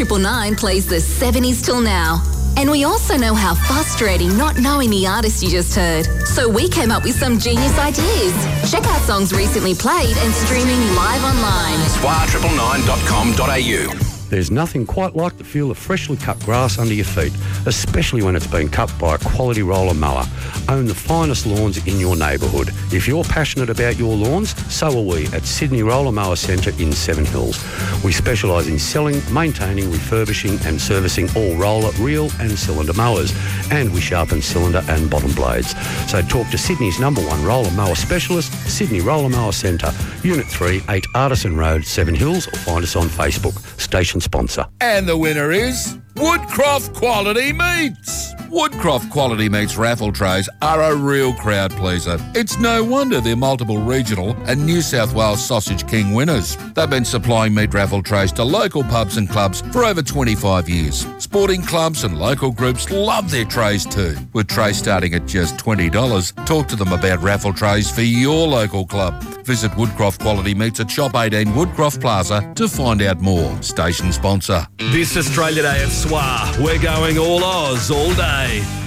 SWR Triple Nine plays the 70s till now. And we also know how frustrating not knowing the artist you just heard. So we came up with some genius ideas. Check out songs recently played and streaming live online. SWR999.com.au there's nothing quite like the feel of freshly cut grass under your feet, especially when it's been cut by a quality roller mower. Own the finest lawns in your neighbourhood. If you're passionate about your lawns, so are we at Sydney Roller Mower Centre in Seven Hills. We specialise in selling, maintaining, refurbishing and servicing all roller, reel and cylinder mowers. And we sharpen cylinder and bottom blades. So talk to Sydney's number one roller mower specialist, Sydney Roller Mower Centre, Unit 3, 8 Artisan Road, Seven Hills, or find us on Facebook. Station sponsor. And the winner is Woodcroft Quality Meats. Woodcroft Quality Meats raffle trays are a real crowd pleaser. It's no wonder they're multiple regional and New South Wales Sausage King winners. They've been supplying meat raffle trays to local pubs and clubs for over 25 years. Sporting clubs and local groups love their trays too. With trays starting at just $20, talk to them about raffle trays for your local club. Visit Woodcroft Quality Meats at Shop 18 Woodcroft Plaza to find out more. Station sponsor. This Australia Day at SWR, we're going all Oz all day.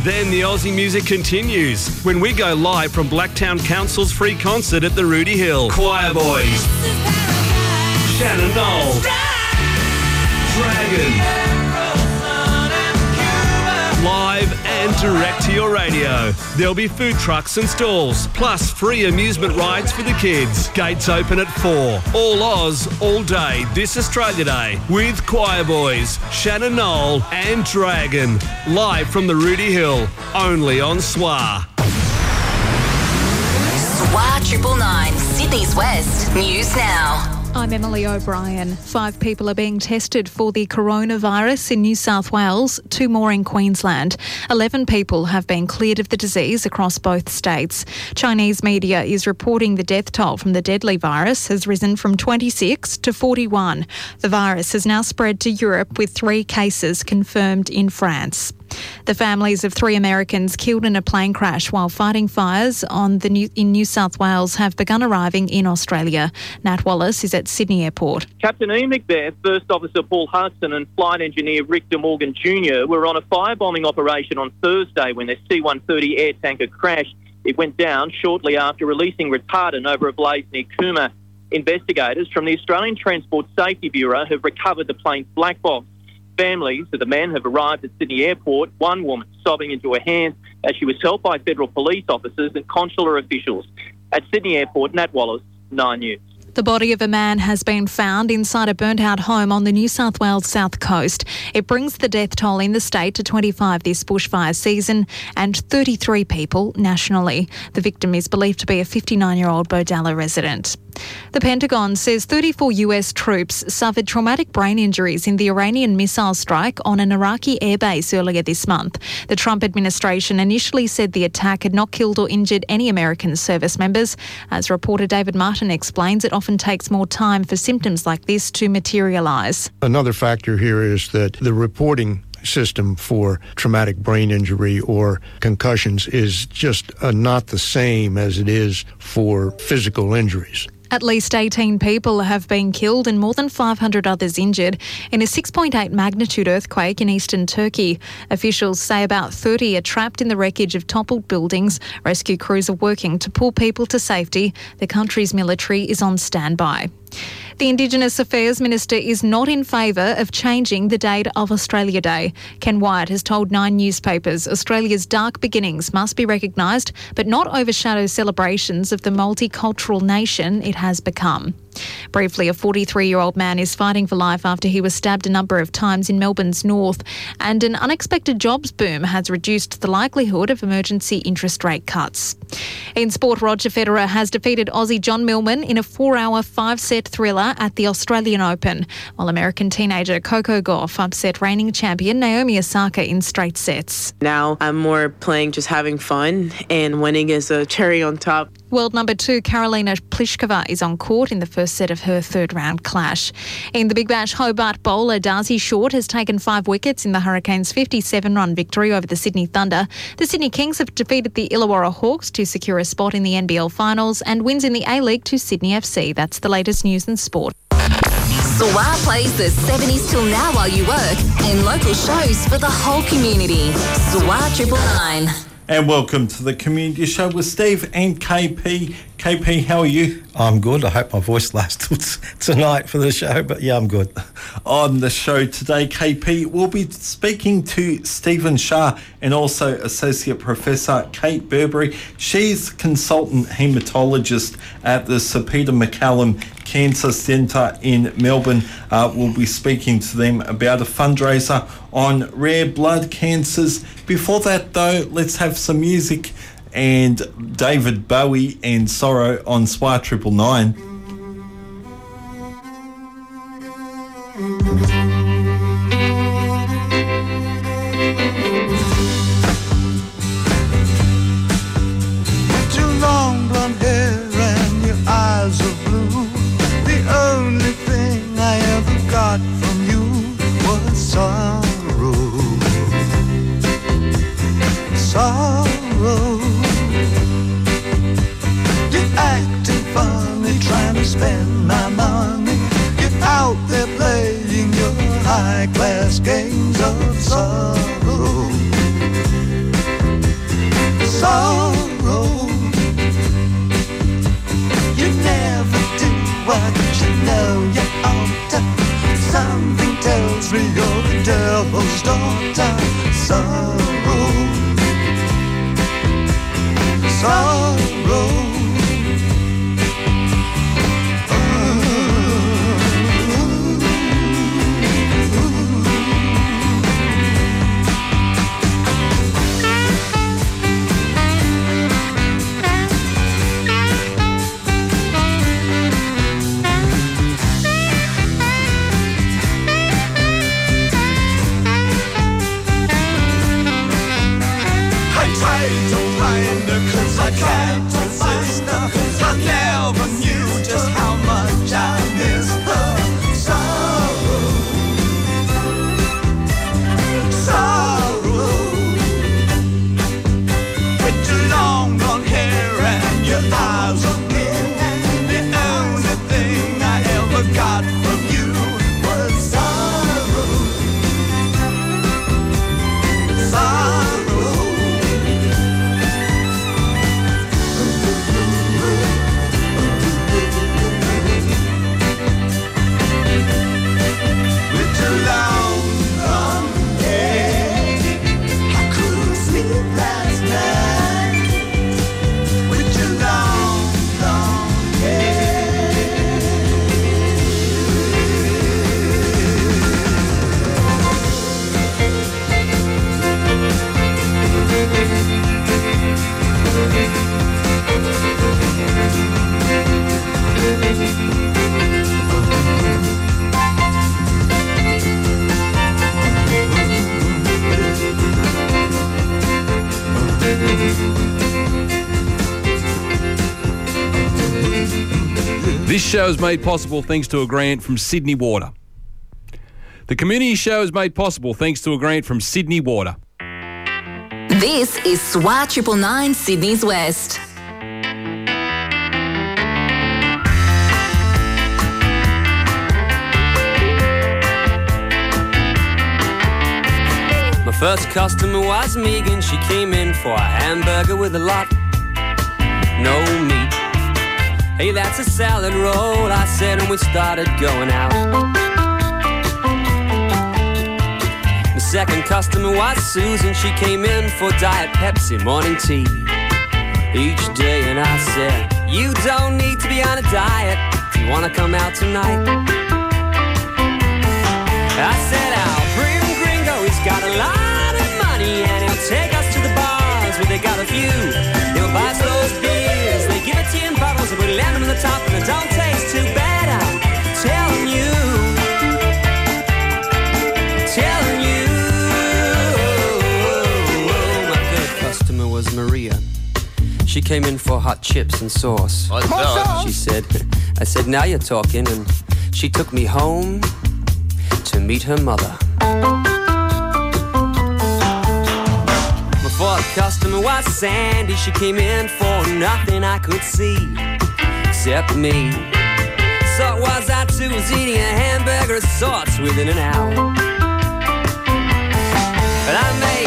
Then the Aussie music continues when we go live from Blacktown Council's free concert at the Rooty Hill. Choirboys, Shannon Noll, Dragon and direct to your radio. There'll be food trucks and stalls, plus free amusement rides for the kids. Gates open at 4. All Oz, all day, this Australia Day, with Choirboys, Shannon Noll and Dragon. Live from the Rooty Hill, only on. SWR Triple Nine, Sydney's West. News now. I'm Emily O'Brien. Five people are being tested for the coronavirus in New South Wales, two more in Queensland. Eleven people have been cleared of the disease across both states. Chinese media is reporting the death toll from the deadly virus has risen from 26 to 41. The virus has now spread to Europe with three cases confirmed in France. The families of three Americans killed in a plane crash while fighting fires on the New, in New South Wales have begun arriving in Australia. Nat Wallace is at Sydney Airport. Captain Ian McBeth, First Officer Paul Hudson, and Flight Engineer Rick De Morgan Jr. were on a firebombing operation on Thursday when their C 130 air tanker crashed. It went down shortly after releasing retardant over a blaze near Cooma. Investigators from the Australian Transport Safety Bureau have recovered the plane's black box. Families of the men have arrived at Sydney Airport, one woman sobbing into her hands as she was helped by federal police officers and consular officials. At Sydney Airport, Nat Wallace, 9 News. The body of a man has been found inside a burnt out home on the New South Wales south coast. It brings the death toll in the state to 25 this bushfire season and 33 people nationally. The victim is believed to be a 59 year old Bodalla resident. The Pentagon says 34 US troops suffered traumatic brain injuries in the Iranian missile strike on an Iraqi airbase earlier this month. The Trump administration initially said the attack had not killed or injured any American service members. As reporter David Martin explains, it often takes more time for symptoms like this to materialise. Another factor here is that the reporting system for traumatic brain injury or concussions is just uh, not the same as it is for physical injuries. At least 18 people have been killed and more than 500 others injured in a 6.8 magnitude earthquake in eastern Turkey. Officials say about 30 are trapped in the wreckage of toppled buildings. Rescue crews are working to pull people to safety. The country's military is on standby. The Indigenous Affairs Minister is not in favour of changing the date of Australia Day. Ken Wyatt has told nine newspapers Australia's dark beginnings must be recognised, but not overshadow celebrations of the multicultural nation it has become. Briefly, a 43 year old man is fighting for life after he was stabbed a number of times in Melbourne's north, and an unexpected jobs boom has reduced the likelihood of emergency interest rate cuts. In sport, Roger Federer has defeated Aussie John Millman in a four hour, five set thriller at the Australian Open, while American teenager Coco Gauff upset reigning champion Naomi Osaka in straight sets. Now I'm more playing just having fun, and winning is a cherry on top. World number two Karolina Pliskova is on court in the first set of her third round clash. In the Big Bash, Hobart bowler Darcy Short has taken five wickets in the Hurricanes' 57 run victory over the Sydney Thunder. The Sydney Kings have defeated the Illawarra Hawks to secure a spot in the NBL finals and wins in the A League to Sydney FC. That's the latest news and sport. SWR plays the 70s till now while you work and local shows for the whole community. SWR Triple Nine. And welcome to the community show with Steve and KP. KP, how are you? I'm good. I hope my voice lasts tonight for the show, but yeah, I'm good. On the show today, KP, we'll be speaking to Stephen Shah and also Associate Professor Kate Burbury. She's consultant hematologist at the Sir Peter MacCallum Cancer Centre in Melbourne. Uh, we'll be speaking to them about a fundraiser on rare blood cancers. Before that, though, let's have some music and David Bowie and Sorrow on SWR Triple Nine. Too long spend my money. You're out there playing your high class games of sorrow. Sorrow. You never do what you know you ought to. Something tells me you're the devil's daughter. This show is made possible thanks to a grant from Sydney Water. The community show is made possible thanks to a grant from Sydney Water. This is SWR Triple Nine Sydney's West. My first customer was Megan. She came in for a hamburger with a lot, no meat. Hey, that's a salad roll, I said, and we started going out. The second customer was Susan. She came in for Diet Pepsi morning tea each day, and I said, You don't need to be on a diet you want to come out tonight. I said, I'll Gringo. He's got a lot of money and he'll take us they got a view. They'll buy us those beers. They give it to you in bottles and we land them on the top and it don't taste too bad. I'm telling you. Telling you. Oh, my third customer was Maria. She came in for hot chips and sauce. Hot sauce? She said, I said, now you're talking. And she took me home to meet her mother. Fourth customer was Sandy. She came in for nothing I could see except me. thought was I too was eating a hamburger of sorts within an hour. But I make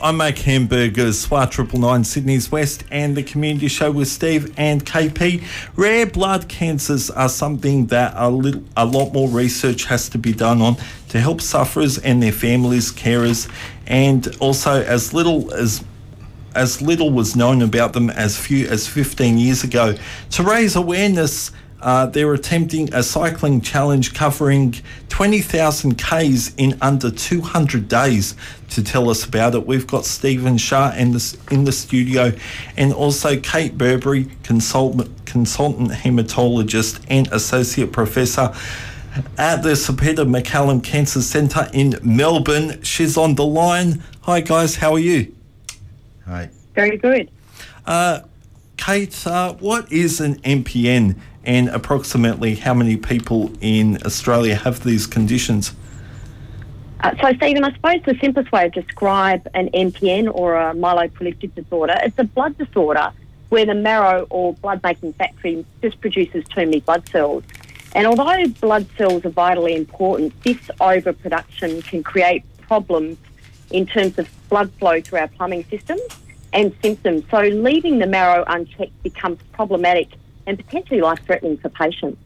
I make hamburgers, SWR Triple Nine, Sydney's West, and the community show with Steve and KP. Rare blood cancers are something that a little, a lot more research has to be done on to help sufferers and their families, carers, and also as little as as little was known about them as few as 15 years ago. To raise awareness, uh, they're attempting a cycling challenge covering 20,000 Ks in under 200 days. To tell us about it, we've got Stephen Shah in the, in the studio and also Kate Burbury, consultant, consultant hematologist and associate professor at the Sir Peter MacCallum Cancer Centre in Melbourne. She's on the line. Hi, guys, how are you? Hi. Very good. Uh, Kate, uh, what is an MPN and approximately how many people in Australia have these conditions? Uh, so, Stephen, I suppose the simplest way to describe an MPN or a myeloproliferative disorder, it's a blood disorder where the marrow or blood making factory just produces too many blood cells. And although blood cells are vitally important, this overproduction can create problems in terms of blood flow through our plumbing system and symptoms. So, leaving the marrow unchecked becomes problematic and potentially life threatening for patients.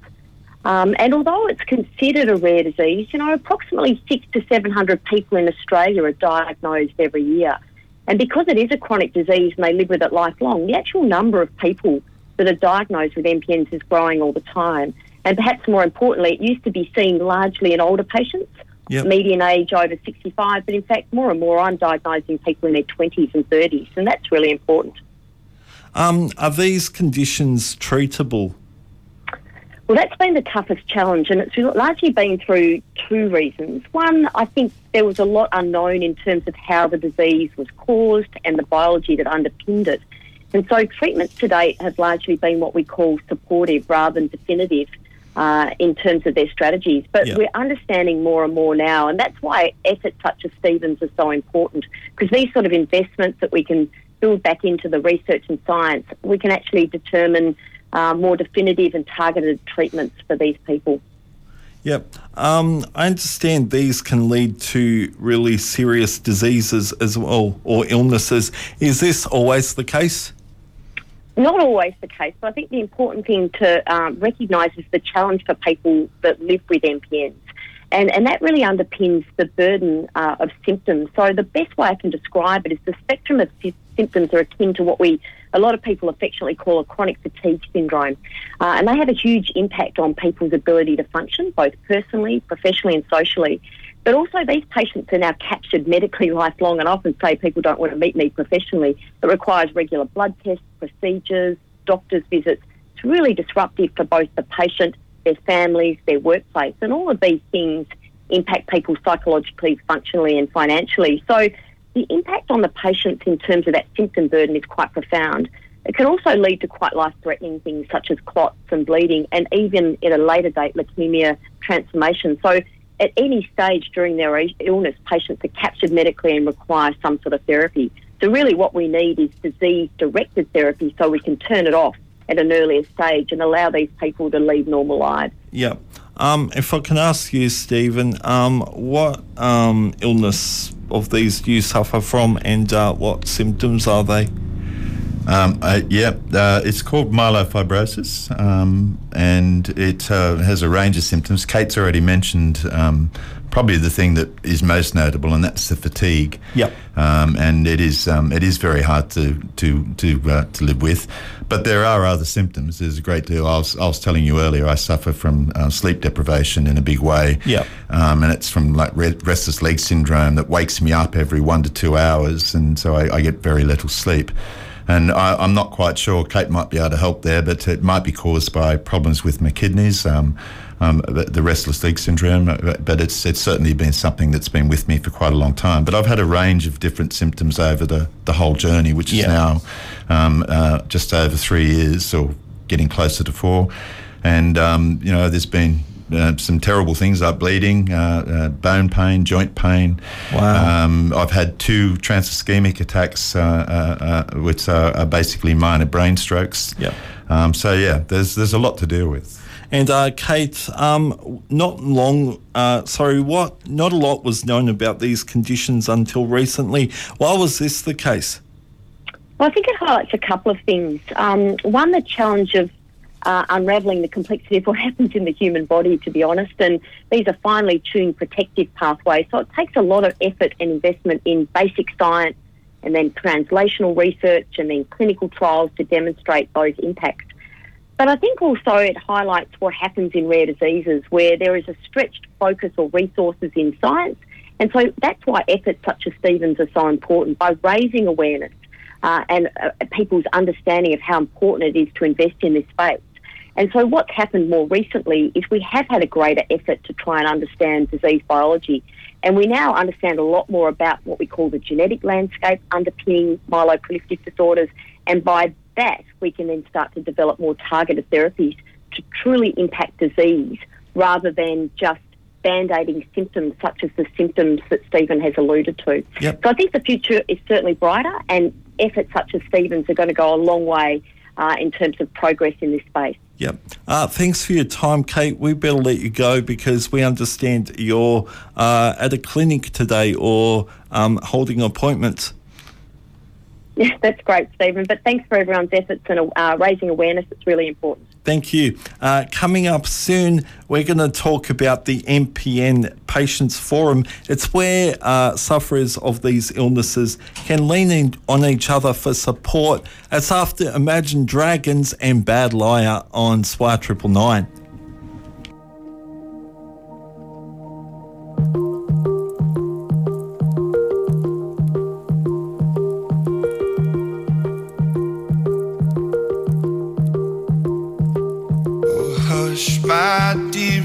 Um, and although it's considered a rare disease, you know, approximately six to 700 people in Australia are diagnosed every year. And because it is a chronic disease and they live with it lifelong, the actual number of people that are diagnosed with MPNs is growing all the time. And perhaps more importantly, it used to be seen largely in older patients, Yep. median age over 65, but in fact, more and more I'm diagnosing people in their 20s and 30s, and that's really important. Um, are these conditions treatable? Well, that's been the toughest challenge, and it's largely been through two reasons. One, I think there was a lot unknown in terms of how the disease was caused and the biology that underpinned it. And so treatments to date have largely been what we call supportive rather than definitive uh, in terms of their strategies. But Yeah. we're understanding more and more now, and that's why efforts such as Stevens are so important, because these sort of investments that we can build back into the research and science, we can actually determine uh, more definitive and targeted treatments for these people. Yep. Um, I understand these can lead to really serious diseases as well or illnesses. Is this always the case? Not always the case, but I think the important thing to um, recognise is the challenge for people that live with MPNs. And, and that really underpins the burden uh, of symptoms. So the best way I can describe it is the spectrum of sy- symptoms are akin to what we, a lot of people affectionately call a chronic fatigue syndrome. Uh, and they have a huge impact on people's ability to function, both personally, professionally and socially. But also, these patients are now captured medically lifelong, and I often say people don't want to meet me professionally. It requires regular blood tests, procedures, doctor's visits. It's really disruptive for both the patient, their families, their workplace, and all of these things impact people psychologically, functionally, and financially. So, the impact on the patients in terms of that symptom burden is quite profound. It can also lead to quite life threatening things such as clots and bleeding, and even at a later date, leukemia transformation. So, at any stage during their illness, patients are captured medically and require some sort of therapy. So, really, what we need is disease directed therapy so we can turn it off at an earlier stage and allow these people to lead normal lives. Yeah. Um, if I can ask you, Stephen, um, what um, illness of these do you suffer from, and uh, what symptoms are they? Um, uh, yeah, uh, it's called myelofibrosis, um, and it uh, has a range of symptoms. Kate's already mentioned um, probably the thing that is most notable, and that's the fatigue. Yep. Um, and it is um, it is very hard to to to uh, to live with, but there are other symptoms. There's a great deal. I was I was telling you earlier. I suffer from uh, sleep deprivation in a big way. Yep. Um, and it's from like re- restless leg syndrome that wakes me up every one to two hours, and so I, I get very little sleep. And I, I'm not quite sure. Kate might be able to help there, but it might be caused by problems with my kidneys, um, um, the, the restless leg syndrome. uh, But it's it's certainly been something that's been with me for quite a long time. But I've had a range of different symptoms over the, the whole journey, which is Yeah. now um, uh, just over three years or getting closer to four. And um, you know, there's been uh, some terrible things like bleeding, uh, uh, bone pain, joint pain. Wow. Um, I've had two transischemic attacks, uh, uh, uh, which are, are basically minor brain strokes. Yep. Um, so yeah, there's there's a lot to deal with. And uh, Kate, um, not long, uh, sorry, what? Not a lot was known about these conditions until recently. Why was this the case? Well, I think it highlights a couple of things. Um, one, the challenge of uh, unravelling the complexity of what happens in the human body, to be honest. And these are finely tuned protective pathways. So it takes a lot of effort and investment in basic science and then translational research and then clinical trials to demonstrate those impacts. But I think also it highlights what happens in rare diseases where there is a stretched focus or resources in science. And so that's why efforts such as Stevens are so important by raising awareness uh, and uh, people's understanding of how important it is to invest in this space. And so what's happened more recently is we have had a greater effort to try and understand disease biology. And we now understand a lot more about what we call the genetic landscape underpinning myeloproliferative disorders. And by that, we can then start to develop more targeted therapies to truly impact disease rather than just band-aiding symptoms such as the symptoms that Stephen has alluded to. Yep. So I think the future is certainly brighter and efforts such as Stephen's are going to go a long way uh, in terms of progress in this space. Yep. Uh, thanks for your time, Kate. We better let you go because we understand you're uh, at a clinic today or um, holding appointments. Yeah, that's great, Stephen. But thanks for everyone's efforts and uh, raising awareness. It's really important. Thank you. Uh, coming up soon, we're going to talk about the MPN Patients Forum. It's where uh, sufferers of these illnesses can lean in on each other for support. It's after Imagine Dragons and Bad Liar on SWR 999. My dear,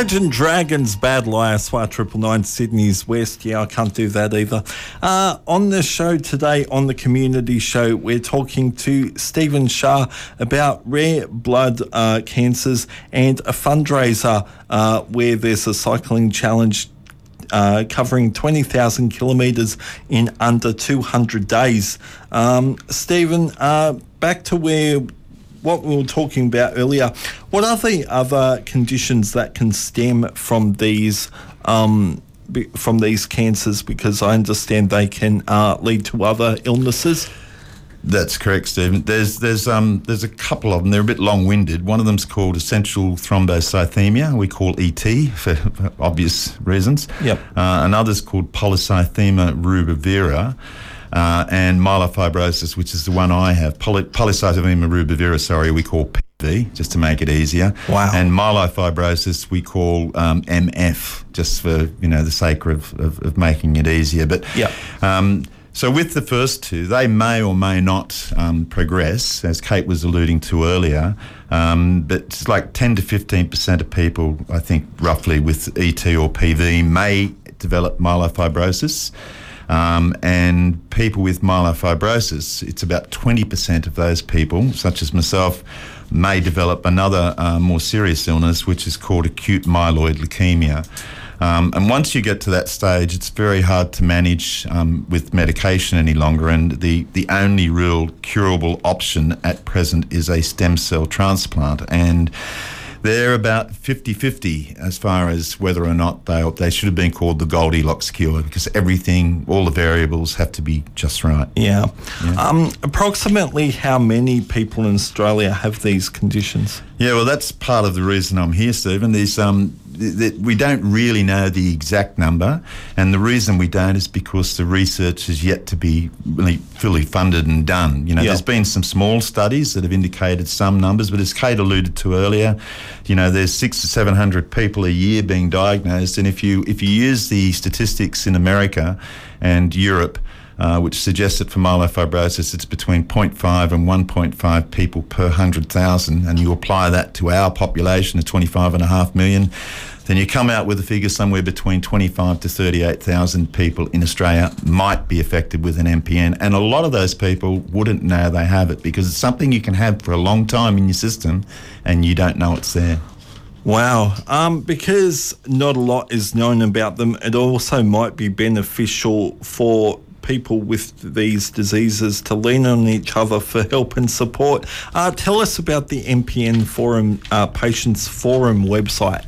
Imagine Dragons Bad Liar, SWR Triple Nine, Sydney's West. Yeah, I can't do that either. Uh, on the show today, on the community show, we're talking to Stephen Shah about rare blood uh, cancers and a fundraiser uh, where there's a cycling challenge uh, covering 20,000 kilometres in under 200 days. Um, Stephen, uh, back to where what we were talking about earlier. What are the other conditions that can stem from these? Um, from these cancers, because I understand they can uh, lead to other illnesses. That's correct, Stephen. There's there's um there's a couple of them. They're a bit long-winded. One of them's called essential thrombocythemia. We call ET for for obvious reasons. Yep. Uh, another's called polycythemia rubra uh, and myelofibrosis, which is the one I have. Poly- polycythemia rubra, sorry, we call PV, just to make it easier. Wow. And myelofibrosis we call um, MF, just for you know the sake of, of, of making it easier. But Yep. um, so with the first two, they may or may not um, progress, as Kate was alluding to earlier. Um, but it's like 10 to 15 percent of people, I think, roughly with ET or PV, may develop myelofibrosis. Um, and people with myelofibrosis, it's about 20% of those people, such as myself, may develop another uh, more serious illness, which is called acute myeloid leukemia. Um, and once you get to that stage, it's very hard to manage um, with medication any longer. And the, the only real curable option at present is a stem cell transplant. And they're about 50 50 as far as whether or not they, they should have been called the Goldilocks cure because everything, all the variables have to be just right. Yeah. Um, approximately how many people in Australia have these conditions? Yeah, well, that's part of the reason I'm here, Stephen. There's um, th- th- we don't really know the exact number, and the reason we don't is because the research is yet to be really fully funded and done. You know, Yeah. there's been some small studies that have indicated some numbers, but as Kate alluded to earlier, you know, there's six to seven hundred people a year being diagnosed, and if you if you use the statistics in America and Europe. uh, which suggests that for myelofibrosis it's between 0.5 and 1.5 people per 100,000, and you apply that to our population of 25.5 million, then you come out with a figure somewhere between 25 to 38,000 people in Australia might be affected with an MPN, and a lot of those people wouldn't know they have it because it's something you can have for a long time in your system, and you don't know it's there. Wow. Um, because not a lot is known about them, it also might be beneficial for people with these diseases to lean on each other for help and support. Uh, tell us about the MPN Forum, uh, Patients Forum website.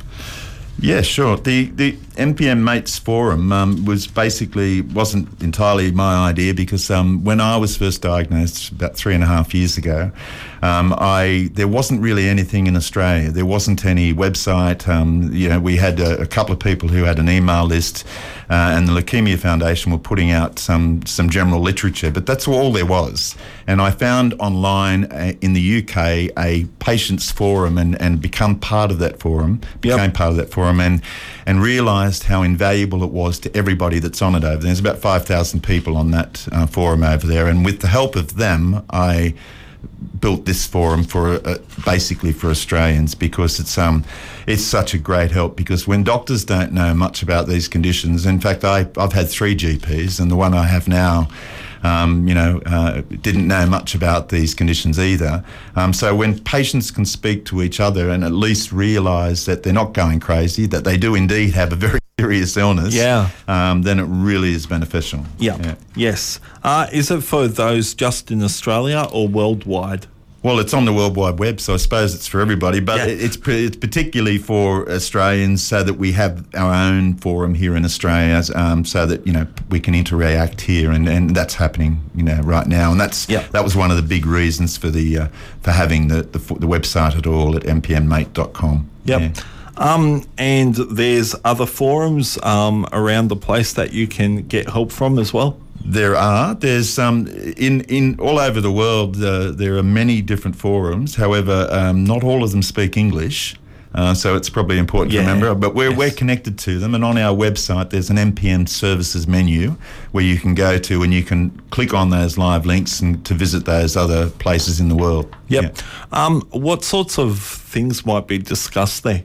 Yeah, sure. The the MPN Mates Forum um, was basically wasn't entirely my idea because um, when I was first diagnosed about three and a half years ago, um, I there wasn't really anything in Australia. There wasn't any website. Um, you know, we had a, a couple of people who had an email list, uh, and the Leukemia Foundation were putting out some some general literature, but that's all there was. And I found online uh, in the UK a patients forum and, and become part of that forum, became part of that forum, and and realised how invaluable it was to everybody that's on it over there. There's about five thousand people on that uh, forum over there, and with the help of them, I built this forum for uh, basically for Australians because it's um it's such a great help because when doctors don't know much about these conditions in fact I I've had three GPs and the one I have now um, you know, uh, didn't know much about these conditions either. Um, so when patients can speak to each other and at least realise that they're not going crazy, that they do indeed have a very serious illness, Yeah. um, then it really is beneficial. Yeah. Yes. Uh, is it for those just in Australia or worldwide? Well, it's on the World Wide Web, so I suppose it's for everybody. But Yeah. it's it's particularly for Australians, so that we have our own forum here in Australia, um, so that you know we can interact here, and, and that's happening, you know, right now. And that's that was one of the big reasons for the uh, for having the, the the website at all at mpnmate.com. Yep. Um, and there's other forums um, around the place that you can get help from as well. There are. There's um, in in all over the world. Uh, there are many different forums. However, um, not all of them speak English. Uh, so it's probably important Yeah. to remember. But we're, we're connected to them, and on our website there's an MPN services menu where you can go to and you can click on those live links and to visit those other places in the world. Yep. Um, what sorts of things might be discussed there?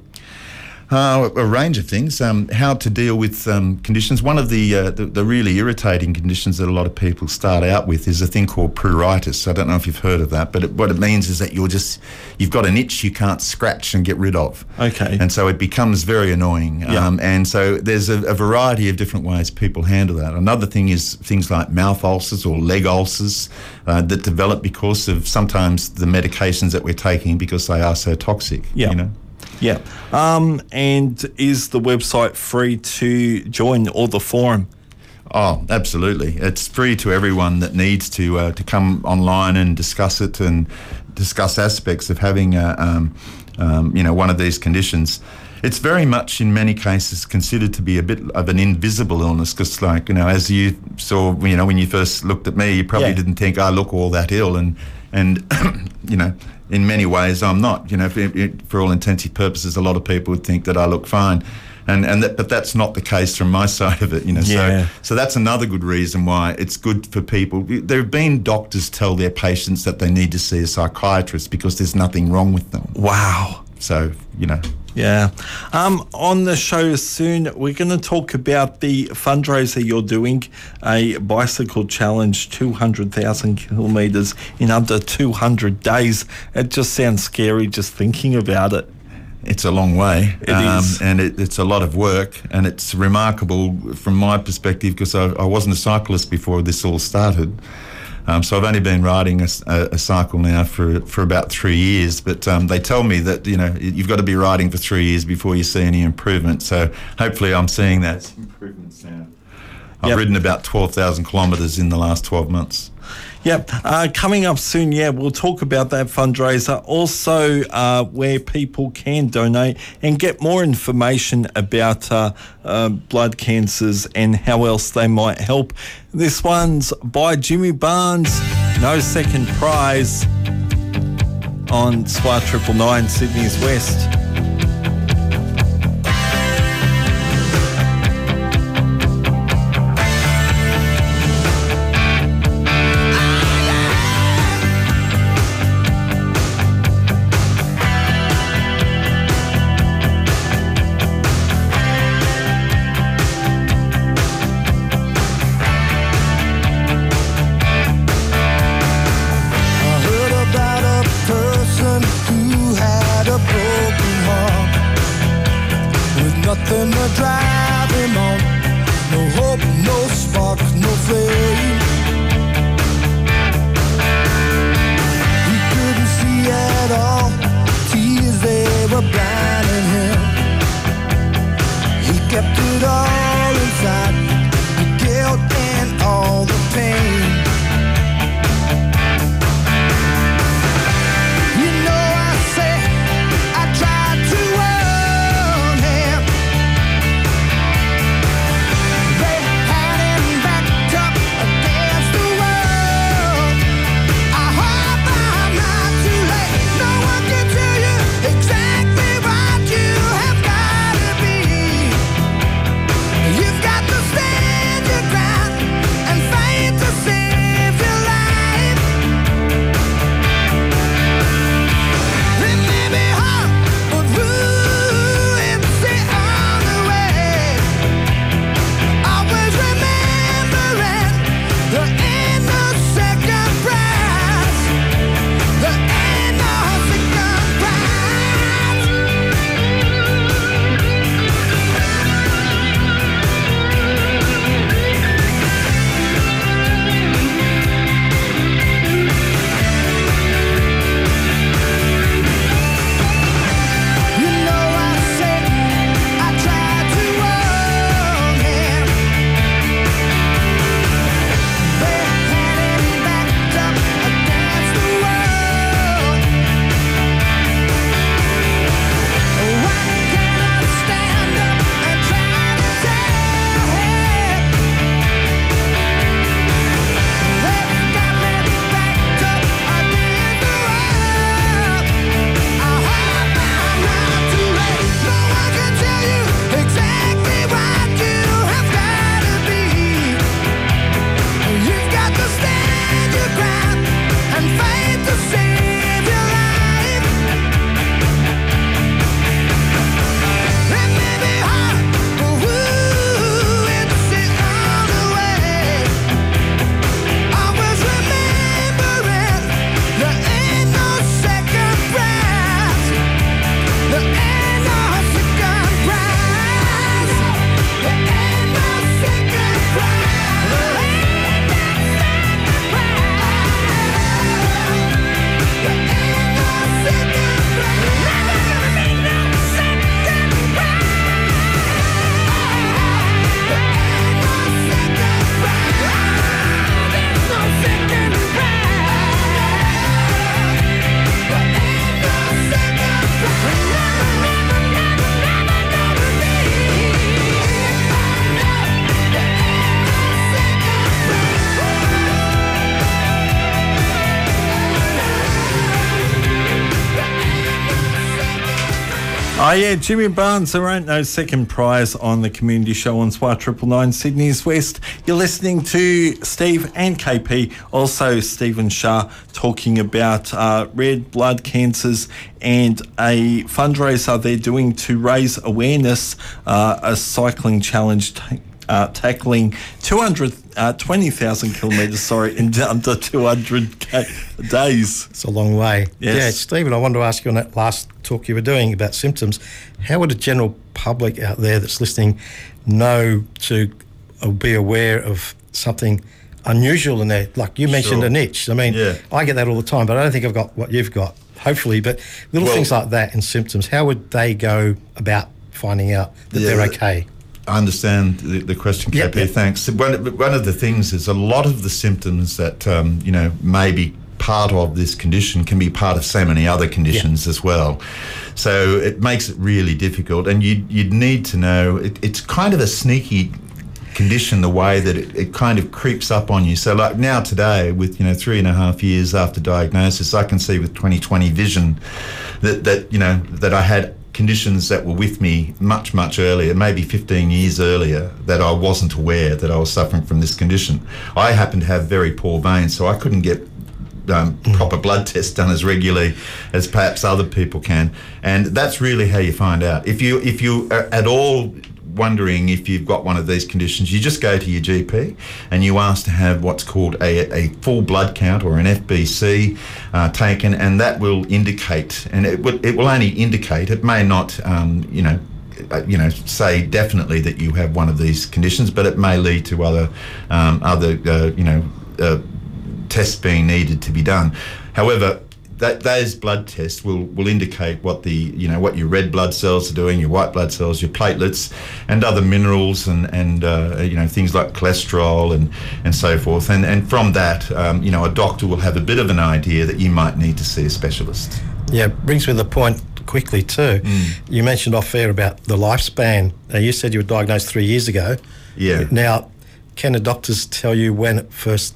Uh, a range of things. Um, how to deal with um, conditions. One of the, uh, the the really irritating conditions that a lot of people start out with is a thing called pruritus. I don't know if you've heard of that, but it, what it means is that you're just you've got an itch you can't scratch and get rid of. Okay. And so it becomes very annoying. Yeah. Um, and so there's a, a variety of different ways people handle that. Another thing is things like mouth ulcers or leg ulcers uh, that develop because of sometimes the medications that we're taking because they are so toxic. Yeah. You know. Yeah. Um, and is the website free to join or the forum? Oh, absolutely! It's free to everyone that needs to uh, to come online and discuss it and discuss aspects of having a, um, um, you know one of these conditions. It's very much, in many cases, considered to be a bit of an invisible illness because, like you know, as you saw, you know, when you first looked at me, you probably Yeah. didn't think I look all that ill, and and you know, in many ways, I'm not. You know, for, for all intensive purposes, a lot of people would think that I look fine. And, and that, but that's not the case from my side of it, you know. Yeah. So, so that's another good reason why it's good for people. There have been doctors tell their patients that they need to see a psychiatrist because there's nothing wrong with them. Wow. So you know, Yeah. Um, on the show soon, we're going to talk about the fundraiser you're doing, a bicycle challenge, 200,000 kilometres in under 200 days. It just sounds scary just thinking about it. it's a long way, It is. and it, it's a lot of work, and it's remarkable from my perspective because I, I wasn't a cyclist before this all started. Um, so I've only been riding a cycle now for for about three years. But um, they tell me that you know you've got to be riding for three years before you see any improvement. So hopefully I'm seeing that improvements now. I've Yep. ridden about twelve thousand kilometres in the last twelve months. Yep. Uh, coming up soon, yeah, we'll talk about that fundraiser. Also, uh, where people can donate and get more information about uh, uh, blood cancers and how else they might help. This one's by Jimmy Barnes. No second prize on SWR Triple Nine, Sydney's West. Oh yeah, Jimmy Barnes. There ain't no second prize on the community show on SWR Triple Nine Sydney's West. You're listening to Steve and KP, also Stephen Shah, talking about uh, red blood cancers and a fundraiser they're doing to raise awareness. Uh, a cycling challenge. T- uh, tackling 200, uh, 20,000 kilometres, sorry, in under 200 k- days. It's a long way. Yes. Yeah, Stephen, I wanted to ask you on that last talk you were doing about symptoms. How would the general public out there that's listening know to or be aware of something unusual in there? Like you mentioned Sure. an itch. I mean, Yeah. I get that all the time, but I don't think I've got what you've got, hopefully. But little Well- things like that and symptoms, how would they go about finding out that Yeah, they're okay? I understand the, the question, KP. Yep, yep. Thanks. One, of- one of the things is a lot of the symptoms that um, you know may be part of this condition can be part of so many other conditions as well. So it makes it really difficult, and you you'd need to know. It, it's kind of a sneaky condition the way that it, it kind of creeps up on you. So like now today, with you know three and a half years after diagnosis, I can see with 20/20 vision that that you know that I had conditions that were with me much much earlier, maybe 15 years earlier, that I wasn't aware that I was suffering from this condition. I happen to have very poor veins, so I couldn't get um, proper blood tests done as regularly as perhaps other people can, and that's really how you find out. If you if you are at all wondering if you've got one of these conditions, you just go to your GP and you ask to have what's called a, a full blood count or an FBC uh, taken, and that will indicate, and it will, it will only indicate, it may not, um, you know, uh, you know, say definitely that you have one of these conditions, but it may lead to other, um, other, uh, you know, uh, tests being needed to be done. However, that those blood tests will, will indicate what the you know what your red blood cells are doing, your white blood cells, your platelets, and other minerals and and uh, you know things like cholesterol and and so forth. And and from that, um, you know, a doctor will have a bit of an idea that you might need to see a specialist. Yeah, brings me the point quickly too. You mentioned off air about the lifespan. Now, you said you were diagnosed three years ago. Yeah. Now, can the doctors tell you when it first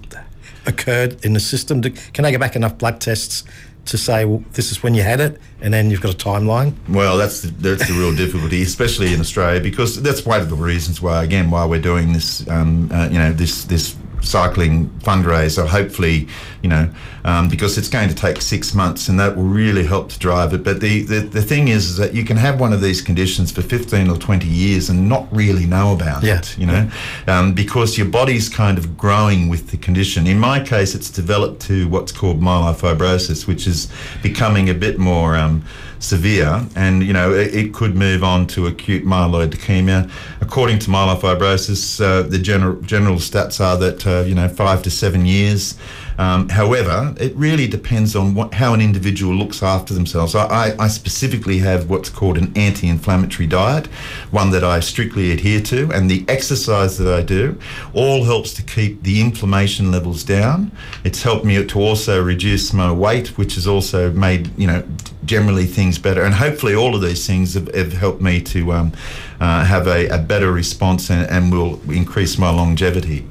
occurred in the system? Do, can they go back enough blood tests to say, well, this is when you had it, and then you've got a timeline? Well, that's the, that's the real difficulty, especially in Australia, because that's one of the reasons why, again, why we're doing this, um, uh, you know, this this cycling fundraiser. Hopefully, you know, um, because it's going to take six months, and that will really help to drive it. But the, the the thing is, is that you can have one of these conditions for fifteen or twenty years and not really know about Yeah. it, you know, um, because your body's kind of growing with the condition. In my case, it's developed to what's called myelofibrosis, which is becoming a bit more um, severe, and you know it, it could move on to acute myeloid leukemia. According to myelofibrosis, uh, the general general stats are that uh, you know five to seven years. Um, however, it really depends on what, how an individual looks after themselves. I, I, specifically have what's called an anti-inflammatory diet, one that I strictly adhere to, and the exercise that I do all helps to keep the inflammation levels down. It's helped me to also reduce my weight, which has also made you know generally things better, and hopefully all of these things have, have helped me to um, uh, have a, a better response and, and will increase my longevity.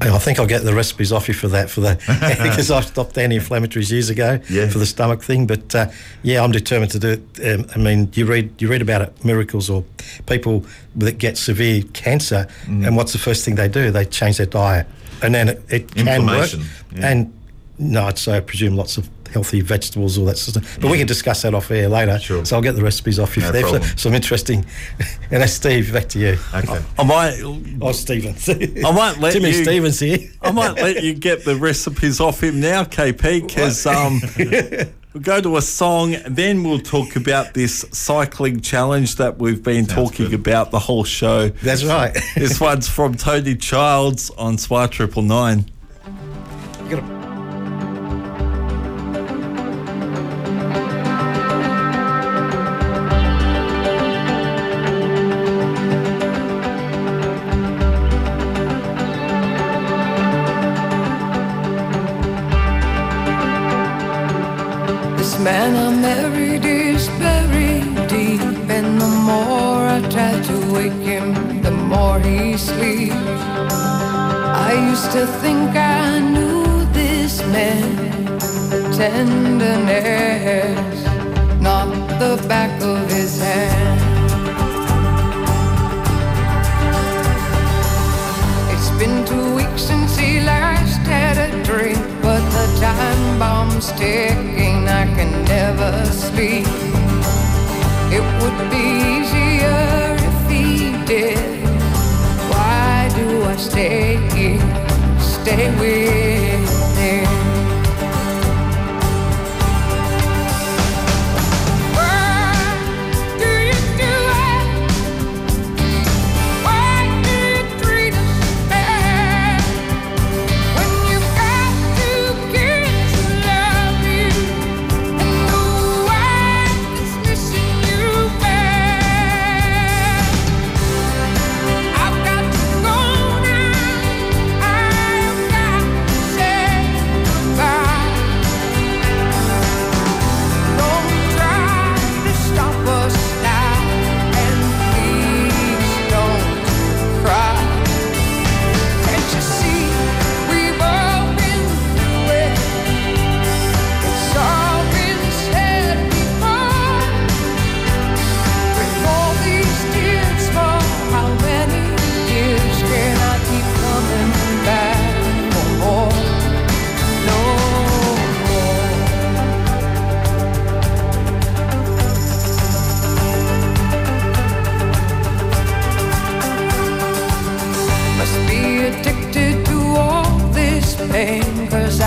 I think I'll get the recipes off you for that, for the because I stopped anti-inflammatories years ago Yeah. for the stomach thing. But uh, yeah, I'm determined to do it. Um, I mean, you read you read about it, miracles or people that get severe cancer, Mm. and what's the first thing they do? They change their diet, and then it, it can work. Yeah. And no, I'd say I presume lots of healthy vegetables, all that sort of stuff. But we can discuss that off air later. Sure. So I'll get the recipes off you No for there. problem. Some interesting. and that's Steve. Back to you. Okay. I might. Oh, Stevens. I might let Timmy you. Stevens here. I might let you get the recipes off him now, KP, because um, we'll go to a song, then we'll talk about this cycling challenge that we've been talking about the whole show. That's right. this one's from Toni Childs on Spy Triple Nine. This man I married is buried deep, and the more I try to wake him, the more he sleeps. I used to think I knew this man, tenderness, not the back of his hand. It's been two weeks since he last had a drink, but the time bomb's ticking. Can never sleep. It would be easier if he did. Why do I stay here? Stay with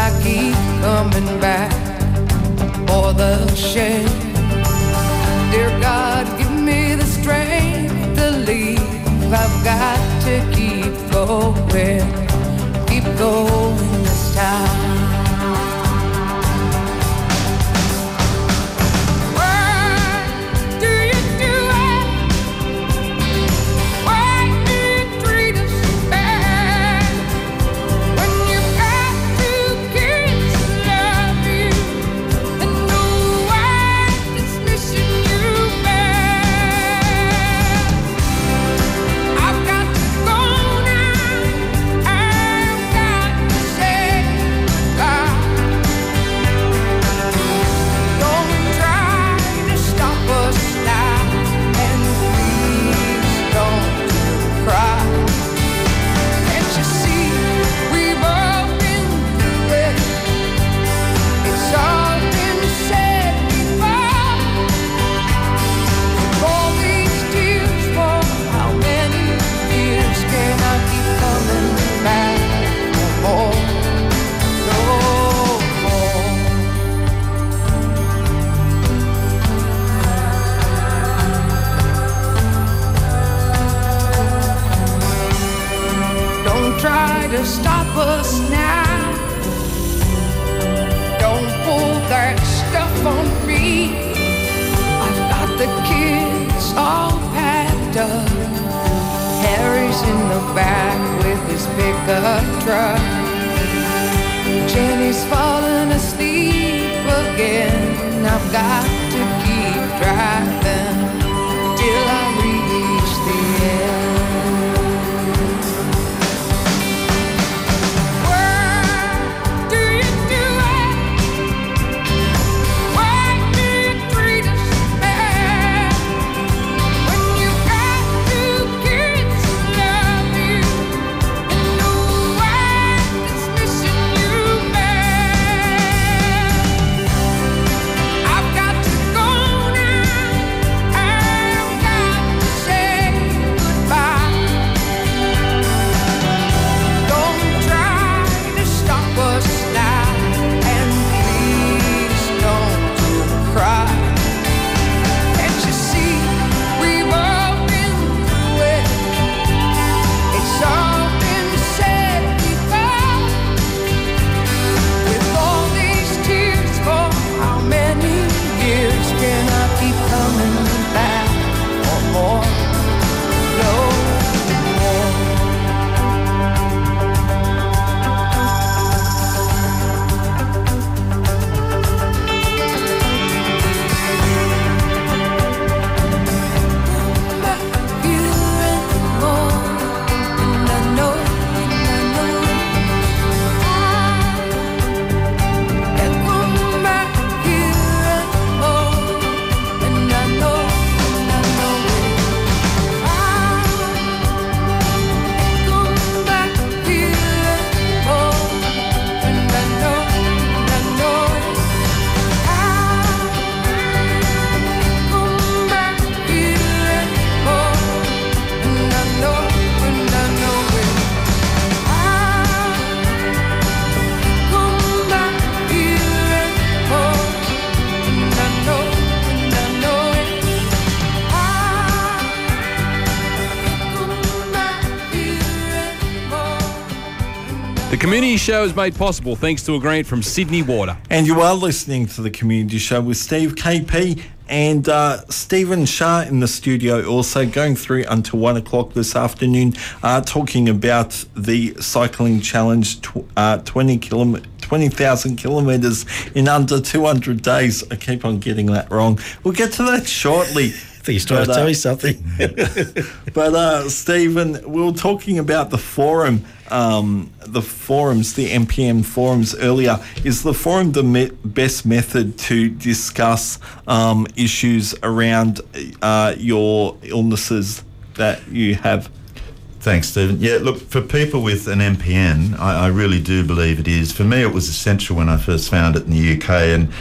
I keep coming back for the shame. Dear God, give me the strength to leave. I've got to keep going, keep going this time. Back with his pickup truck. Jenny's falling asleep again. I've got community show is made possible thanks to a grant from Sydney Water. And you are listening to the community show with Steve KP and uh, Stephen Shah in the studio, also going through until one o'clock this afternoon, uh, talking about the cycling challenge, tw- uh, 20 kilom- 20,000 kilometres in under 200 days. I keep on getting that wrong. We'll get to that shortly. I think he's trying to tell you something. but uh, Stephen, we were talking about the forum, um, the forums, the MPN forums earlier. Is the forum the me- best method to discuss um, issues around uh, your illnesses that you have? Thanks, Stephen. Yeah, look, for people with an MPN, I, I really do believe it is. For me, it was essential when I first found it in the UK. And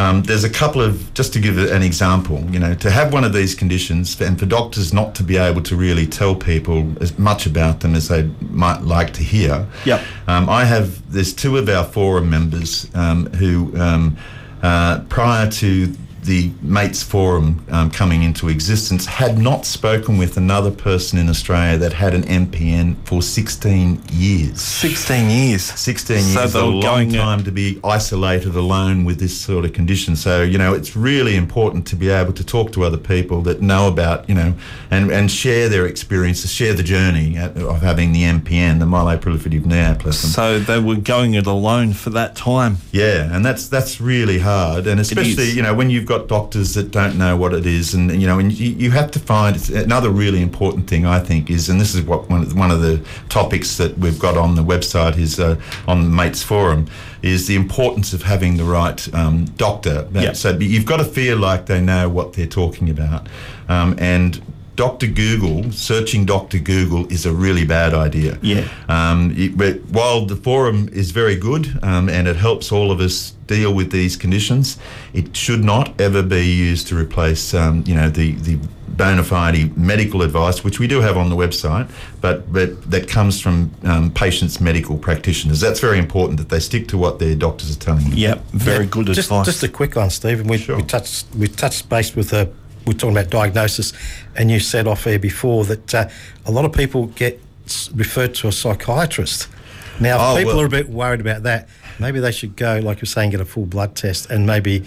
um, there's a couple of, just to give an example, you know, to have one of these conditions and for doctors not to be able to really tell people as much about them as they might like to hear. Yeah. Um, I have, there's two of our forum members um, who, um, uh, prior to the Mates Forum um, coming into existence, had not spoken with another person in Australia that had an MPN for 16 years. 16 years. 16 So years. they a were long going at- time to be isolated alone with this sort of condition. So, you know, it's really important to be able to talk to other people that know about, you know, and, and share their experiences, share the journey of having the MPN, the myeloproliferative neoplasm. So they were going it alone for that time. Yeah, and that's that's really hard, and especially you know when you've got doctors that don't know what it is, and you know, and you, you have to find another really important thing I think is, and this is what one of, one of the topics that we've got on the website is uh, on the Mates Forum is the importance of having the right um, doctor. Yeah. So you've got to feel like they know what they're talking about, um, and. Dr. Google, searching Dr. Google is a really bad idea. Yeah. Um, it, but while the forum is very good um, and it helps all of us deal with these conditions, it should not ever be used to replace, um, you know, the, the bona fide medical advice, which we do have on the website, but, but that comes from um, patients' medical practitioners. That's very important that they stick to what their doctors are telling them. Yep, very Yeah, good just, advice. Just a quick one, Stephen. We, we touched we touched base with a we're talking about diagnosis, and you said off air before that uh, a lot of people get referred to a psychiatrist. Now, Oh, people well- are a bit worried about that. Maybe they should go, like you're saying, get a full blood test, and maybe,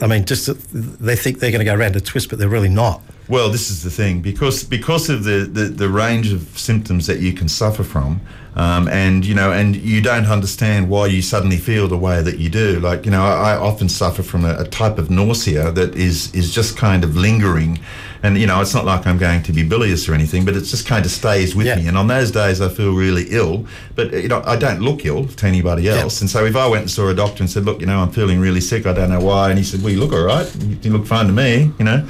I mean, just they think they're going to go around a twist, but they're really not. Well, this is the thing because because of the, the, the range of symptoms that you can suffer from, um, and you know, and you don't understand why you suddenly feel the way that you do. Like you know, I, I often suffer from a, a type of nausea that is is just kind of lingering, and you know, it's not like I'm going to be bilious or anything, but it just kind of stays with me. And on those days, I feel really ill, but you know, I don't look ill to anybody else. And so if I went and saw a doctor and said, "Look, you know, I'm feeling really sick. I don't know why," and he said, "Well, you look all right. You, you look fine to me," you know.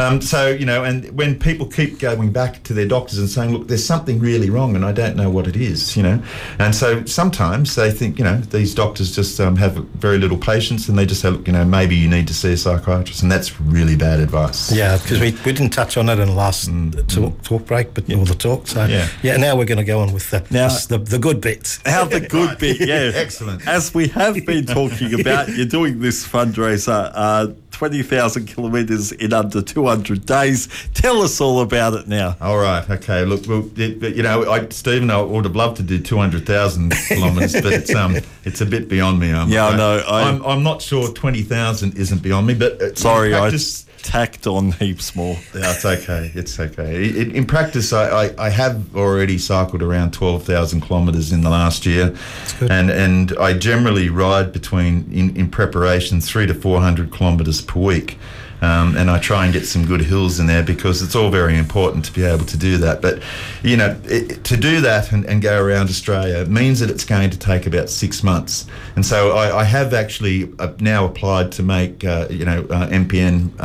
Um, so you know, and when people keep going back to their doctors and saying, "Look, there's something really wrong, and I don't know what it is," you know, and so sometimes they think, you know, these doctors just um, have very little patience, and they just say, "Look, you know, maybe you need to see a psychiatrist," and that's really bad advice. Yeah, because we, we didn't touch on it in the last talk, talk break, but all the talk. So Yeah. yeah, now we're going to go on with the Now- the, the good bits. How the good bit, yeah. Excellent. As we have been talking about, you're doing this fundraiser, uh, 20,000 kilometres in under 200 days. Tell us all about it now. All right. Okay. Look, well, you know, I, Stephen, I would have loved to do two hundred thousand kilometres, but it's um, it's a bit beyond me. I'm Yeah, I afraid. know, I- I'm, I'm not sure twenty thousand isn't beyond me, but uh, Sorry, in I practice, tacked on heaps more. Yeah, it's okay. It's okay. I- I- in practice, I, I, I have already cycled around twelve thousand kilometres in the last year, and and I generally ride between in, in preparation three to four hundred kilometres per week. Um, and I try and get some good hills in there because it's all very important to be able to do that. But, you know, it, to do that and, and go around Australia means that it's going to take about six months. And so I, I have actually uh, now applied to make, uh, you know, uh, mpn-mate.com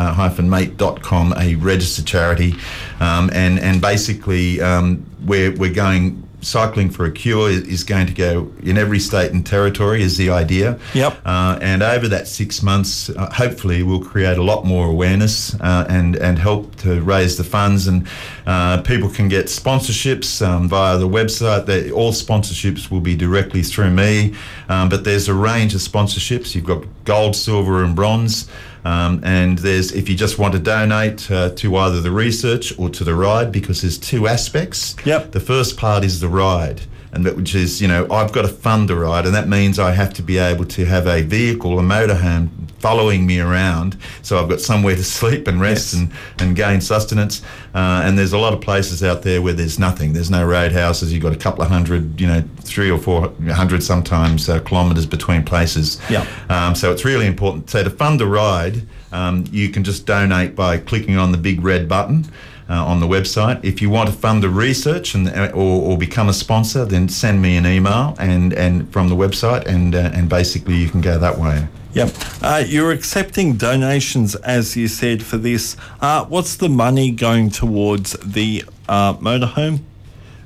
a registered charity. Um, and, and basically, um, we're, we're going cycling for a cure is- going to go in every state and territory is the idea. Yep. Uh, and over that six months, uh, hopefully, we'll create a lot more awareness uh, and and help to raise the funds. And uh, people can get sponsorships um, via the website. They, all sponsorships will be directly through me. Um, but there's a range of sponsorships. You've got gold, silver, and bronze. Um, and there's if you just want to donate uh, to either the research or to the ride, because there's two aspects. Yep. The first part is the ride, and that which is you know I've got to fund the ride, and that means I have to be able to have a vehicle, a motorhome, following me around, so I've got somewhere to sleep and rest and, and gain sustenance. Uh, and there's a lot of places out there where there's nothing. There's no roadhouses. You've got a couple of hundred, you know, three or four hundred sometimes uh, kilometres between places. Yeah. Um, so it's really important. So to fund the ride, um, you can just donate by clicking on the big red button. Uh, on the website. If you want to fund the research and or, or become a sponsor, then send me an email and, and from the website, and uh, and basically you can go that way. Yep. Uh, you're accepting donations, as you said, for this. Uh, what's the money going towards the uh, motorhome?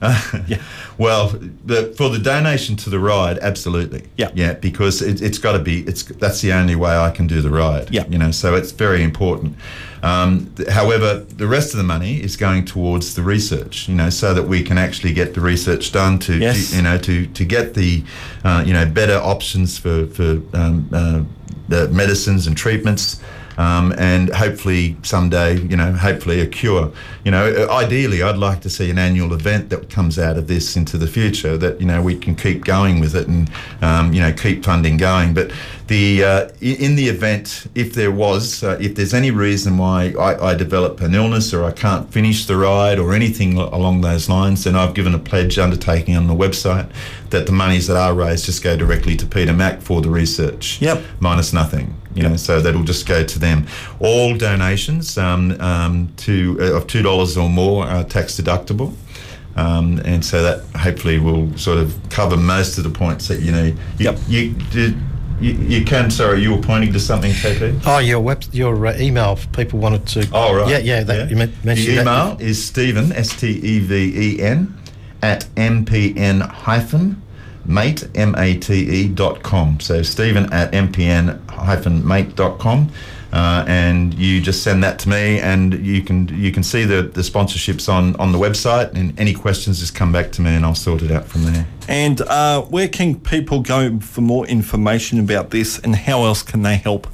yeah. Well, the, for the donation to the ride, absolutely. Yeah. Yeah, because it, it's got to be. It's that's the only way I can do the ride. Yeah. You know, so it's very important. Um, th- however, the rest of the money is going towards the research. You know, so that we can actually get the research done to, Yes. to you know to to get the uh, you know better options for for um, uh, the medicines and treatments. Um, and hopefully someday, you know, hopefully a cure. You know, uh, ideally, I'd like to see an annual event that comes out of this into the future that you know we can keep going with it and um, you know keep funding going. But the uh, in the event, if there was, uh, if there's any reason why I, I develop an illness or I can't finish the ride or anything along those lines, then I've given a pledge undertaking on the website that the monies that are raised just go directly to Peter Mac for the research. Yep. Minus nothing. You know, so that'll just go to them. All donations um, um, to uh, of two dollars or more are tax deductible. Um, and so that hopefully will sort of cover most of the points that you need. You, you, did, you, you can, sorry, you were pointing to something, KP? Oh, your web, your uh, email. If people wanted to. Oh, right. Yeah, yeah. That, You mentioned the email is Stephen, S T E V E N, at mpn hyphen mate, M A T E dot com. So Stephen at mpn hyphen mate dot com. Uh, and you just send that to me, and you can you can see the, the sponsorships on, on the website. And any questions, just come back to me, and I'll sort it out from there. And uh, where can people go for more information about this, and how else can they help?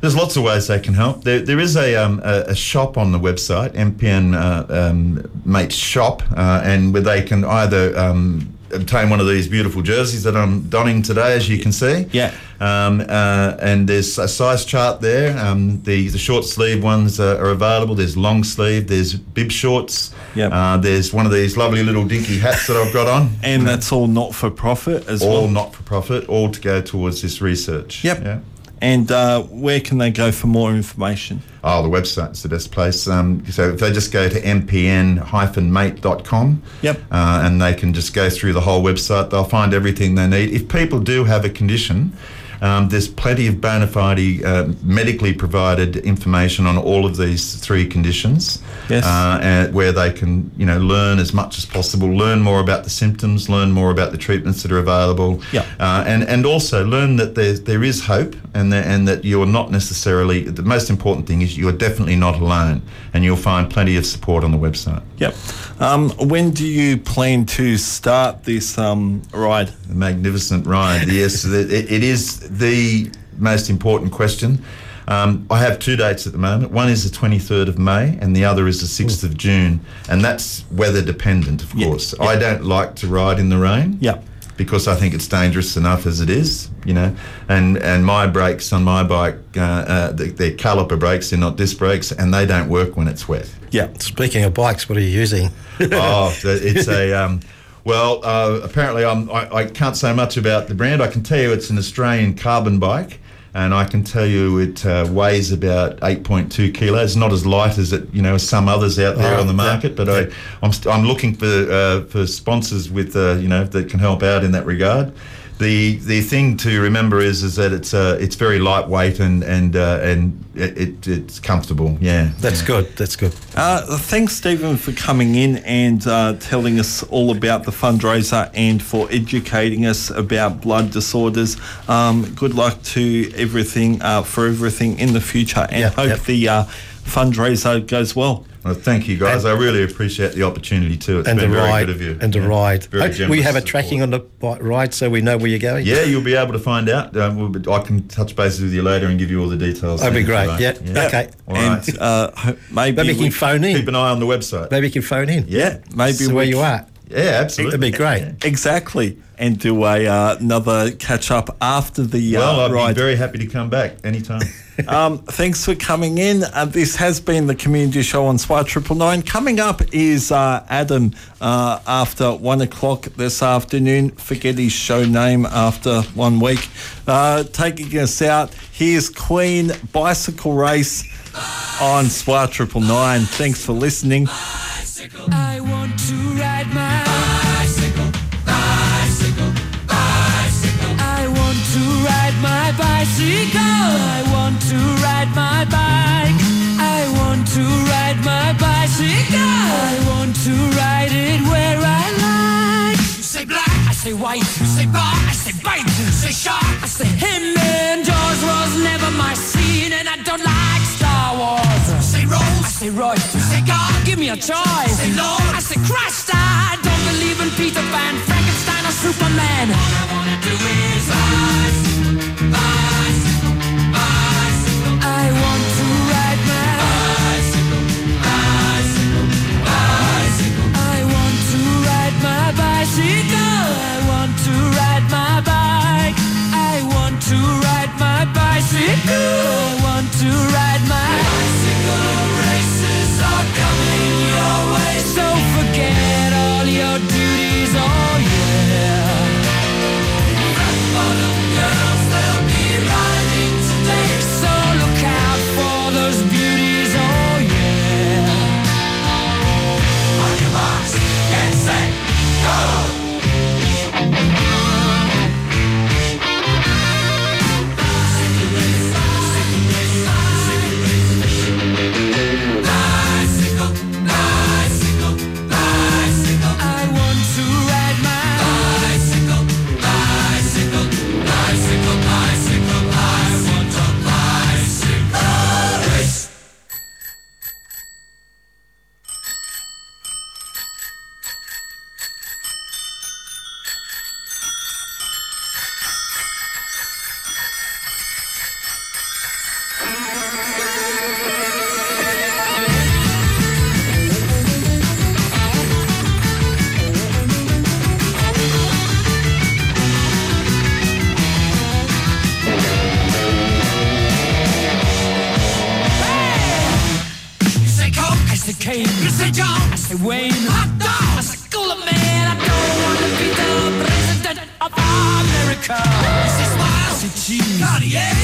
There's lots of ways they can help. There, there is a, um, a, a shop on the website, MPN uh, um, Mate Shop, uh, and where they can either um, obtain one of these beautiful jerseys that I'm donning today, as you can see. Yeah. Um, uh, and there's a size chart there. Um, the, the short sleeve ones uh, are available. There's long sleeve. There's bib shorts. Yep. Uh, there's one of these lovely little dinky hats that I've got on. And that's all not for profit as all well. not for profit, all to go towards this research. Yep. Yeah. And uh, where can they go for more information? Oh, the website's the best place. Um, so if they just go to mpn-mate.com, Yep. uh, and they can just go through the whole website, they'll find everything they need. If people do have a condition, um, there's plenty of bona fide uh, medically provided information on all of these three conditions. Yes. Uh, and where they can, you know, learn as much as possible, learn more about the symptoms, learn more about the treatments that are available, Yeah. uh, and and also learn that there there is hope, and that and that you're not necessarily. The most important thing is you're definitely not alone, and you'll find plenty of support on the website. Yep. Um, when do you plan to start this um, ride? A magnificent ride. yes, it, it is the most important question. Um, I have two dates at the moment. One is the 23rd of May, and the other is the 6th of June, and that's weather dependent, of course. I don't like to ride in the rain. Yeah. Because I think it's dangerous enough as it is, you know, and and my brakes on my bike, uh, uh, they- they're caliper brakes, they're not disc brakes, and they don't work when it's wet. Yeah. Speaking of bikes, what are you using? oh, it's a. Um, well, uh, apparently, I'm, I, I can't say much about the brand. I can tell you it's an Australian carbon bike, and I can tell you it uh, weighs about 8.2 kilos. Not as light as it, you know, some others out there Oh, on the yeah, market. But I, I'm, st- I'm looking for uh, for sponsors with, uh, you know, that can help out in that regard. The the thing to remember is is that it's uh, it's very lightweight and and uh, and it, it, it's comfortable. Yeah, That's good. That's good. Uh, thanks, Stephen, for coming in and uh, telling us all about the fundraiser and for educating us about blood disorders. Um, good luck to everything uh, for everything in the future, and Yeah, hope yep. the uh, fundraiser goes well. Well, thank you, guys. I really appreciate the opportunity too. It's and been the very ride. good of you. And the Yeah. ride. Very Hope we have a support. tracking on the ride so we know where you're going. Yeah, you'll be able to find out. Um, we'll be- I can touch bases with you later and give you all the details. That'd be great. if you Yeah. Okay. All right. And uh, maybe, Maybe you we- can phone in. Keep an eye on the website. Maybe you can phone in. Yeah. maybe See we where you are. Yeah, absolutely. That'd be great. exactly, and do a uh, another catch up after the uh, Well, I'd ride. be very happy to come back anytime. Um, thanks for coming in. Uh, this has been the community show on Spy Triple Nine. Coming up is uh, Adam uh, after one o'clock this afternoon. Forget his show name after one week. Uh, taking us out, here's Queen Bicycle Race on Spy Triple Nine. Thanks for listening. I want to ride my bicycle, bicycle, bicycle. I want to ride my bicycle. Say white. You say bar, I say bite. You say shark, I say him. And Jaws was never my scene, and I don't like Star Wars. You say Rose, I say Royce. You say God, give me a choice. Say Lord, I say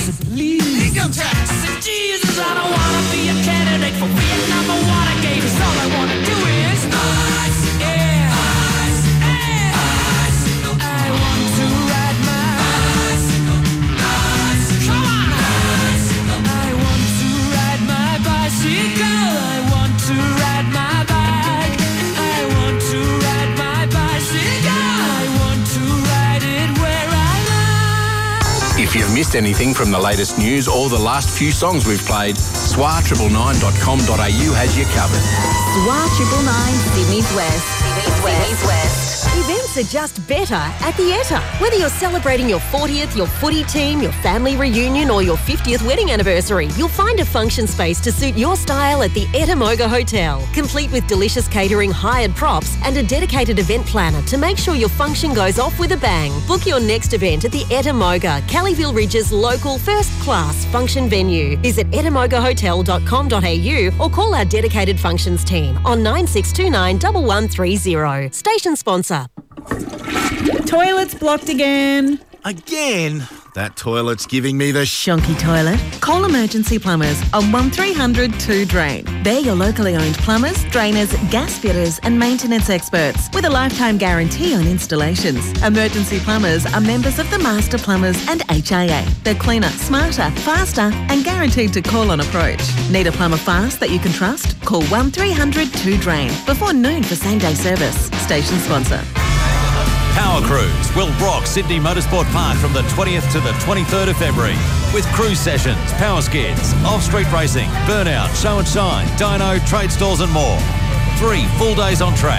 Please, income tax, Jesus. I don't want to be a candidate for Vietnam or Watergate. 'cause all I want to do is missed anything from the latest news or the last few songs we've played, SWR999.com.au has you covered. SWR Triple Nine, Sydney's West. Sydney's West. Sydney's West. Are just better at the ETA. Whether you're celebrating your 40th, your footy team, your family reunion, or your 50th wedding anniversary, you'll find a function space to suit your style at the Ettamogah Hotel. Complete with delicious catering, hired props, and a dedicated event planner to make sure your function goes off with a bang. Book your next event at the Ettamogah, Kellyville Ridge's local first class function venue. Visit ettamogahhotel.com.au or call our dedicated functions team on 9629 1130. Station sponsor. Toilet's blocked again. Again? That toilet's giving me the Shonky toilet. Call Emergency Plumbers on 1300 2 Drain. They're your locally owned plumbers, drainers, gas fitters, and maintenance experts with a lifetime guarantee on installations. Emergency Plumbers are members of the Master Plumbers and HIA. They're cleaner, smarter, faster, and guaranteed to call on approach. Need a plumber fast that you can trust? Call 1300 2 Drain before noon for same day service. Station sponsor. Power Cruise will rock Sydney Motorsport Park from the 20th to the 23rd of February with cruise sessions, power skids, off-street racing, burnout, show and shine, dyno, trade stores and more. Three full days on track.